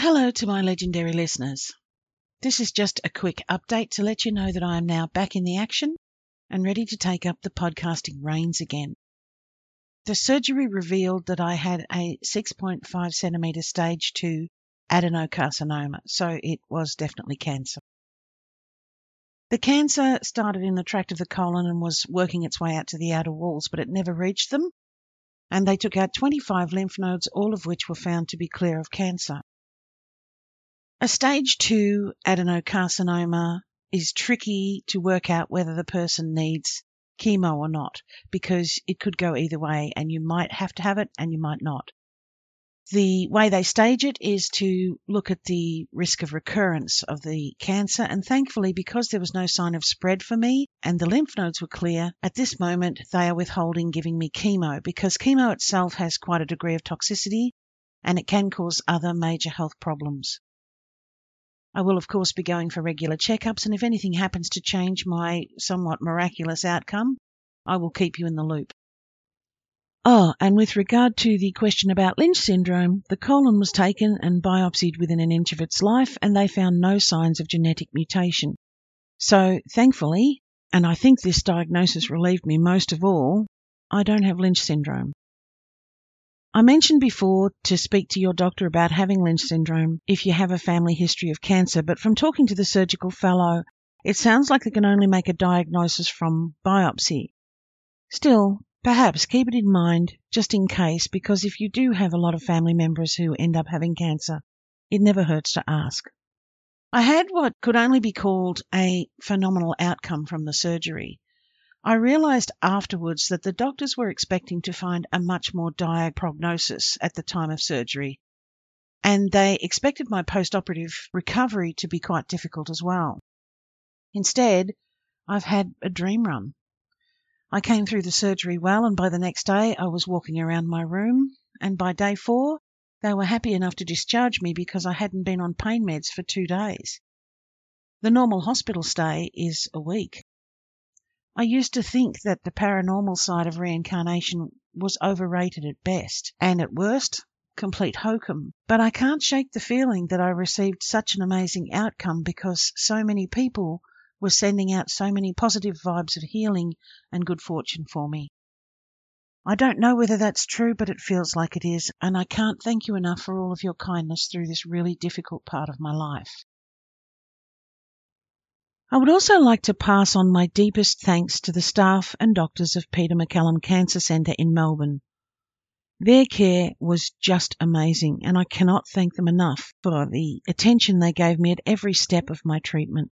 Hello to my legendary listeners. This is just a quick update to let you know that I am now back in the action and ready to take up the podcasting reins again. The surgery revealed that I had a 6.5 centimetre stage 2 adenocarcinoma, so it was definitely cancer. The cancer started in the tract of the colon and was working its way out to the outer walls, but it never reached them. And they took out 25 lymph nodes, all of which were found to be clear of cancer. A stage 2 adenocarcinoma is tricky to work out whether the person needs chemo or not because it could go either way and you might have to have it and you might not. The way they stage it is to look at the risk of recurrence of the cancer, and thankfully, because there was no sign of spread for me and the lymph nodes were clear, at this moment they are withholding giving me chemo because chemo itself has quite a degree of toxicity and it can cause other major health problems. I will, of course, be going for regular checkups, and if anything happens to change my somewhat miraculous outcome, I will keep you in the loop. Oh, and with regard to the question about Lynch syndrome, the colon was taken and biopsied within an inch of its life, and they found no signs of genetic mutation. So, thankfully, and I think this diagnosis relieved me most of all, I don't have Lynch syndrome. I mentioned before to speak to your doctor about having Lynch syndrome if you have a family history of cancer, but from talking to the surgical fellow, it sounds like they can only make a diagnosis from biopsy. Still, perhaps keep it in mind just in case, because if you do have a lot of family members who end up having cancer, it never hurts to ask. I had what could only be called a phenomenal outcome from the surgery. I realized afterwards that the doctors were expecting to find a much more dire prognosis at the time of surgery, and they expected my post-operative recovery to be quite difficult as well. Instead, I've had a dream run. I came through the surgery well, and by the next day I was walking around my room, and by day four they were happy enough to discharge me because I hadn't been on pain meds for two days. The normal hospital stay is a week. I used to think that the paranormal side of reincarnation was overrated at best, and at worst, complete hokum. But I can't shake the feeling that I received such an amazing outcome because so many people were sending out so many positive vibes of healing and good fortune for me. I don't know whether that's true, but it feels like it is, and I can't thank you enough for all of your kindness through this really difficult part of my life. I would also like to pass on my deepest thanks to the staff and doctors of Peter MacCallum Cancer Centre in Melbourne. Their care was just amazing, and I cannot thank them enough for the attention they gave me at every step of my treatment.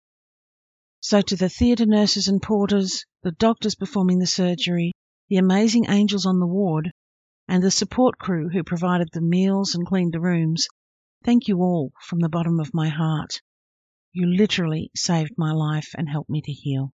So, to the theatre nurses and porters, the doctors performing the surgery, the amazing angels on the ward, and the support crew who provided the meals and cleaned the rooms, thank you all from the bottom of my heart. You literally saved my life and helped me to heal.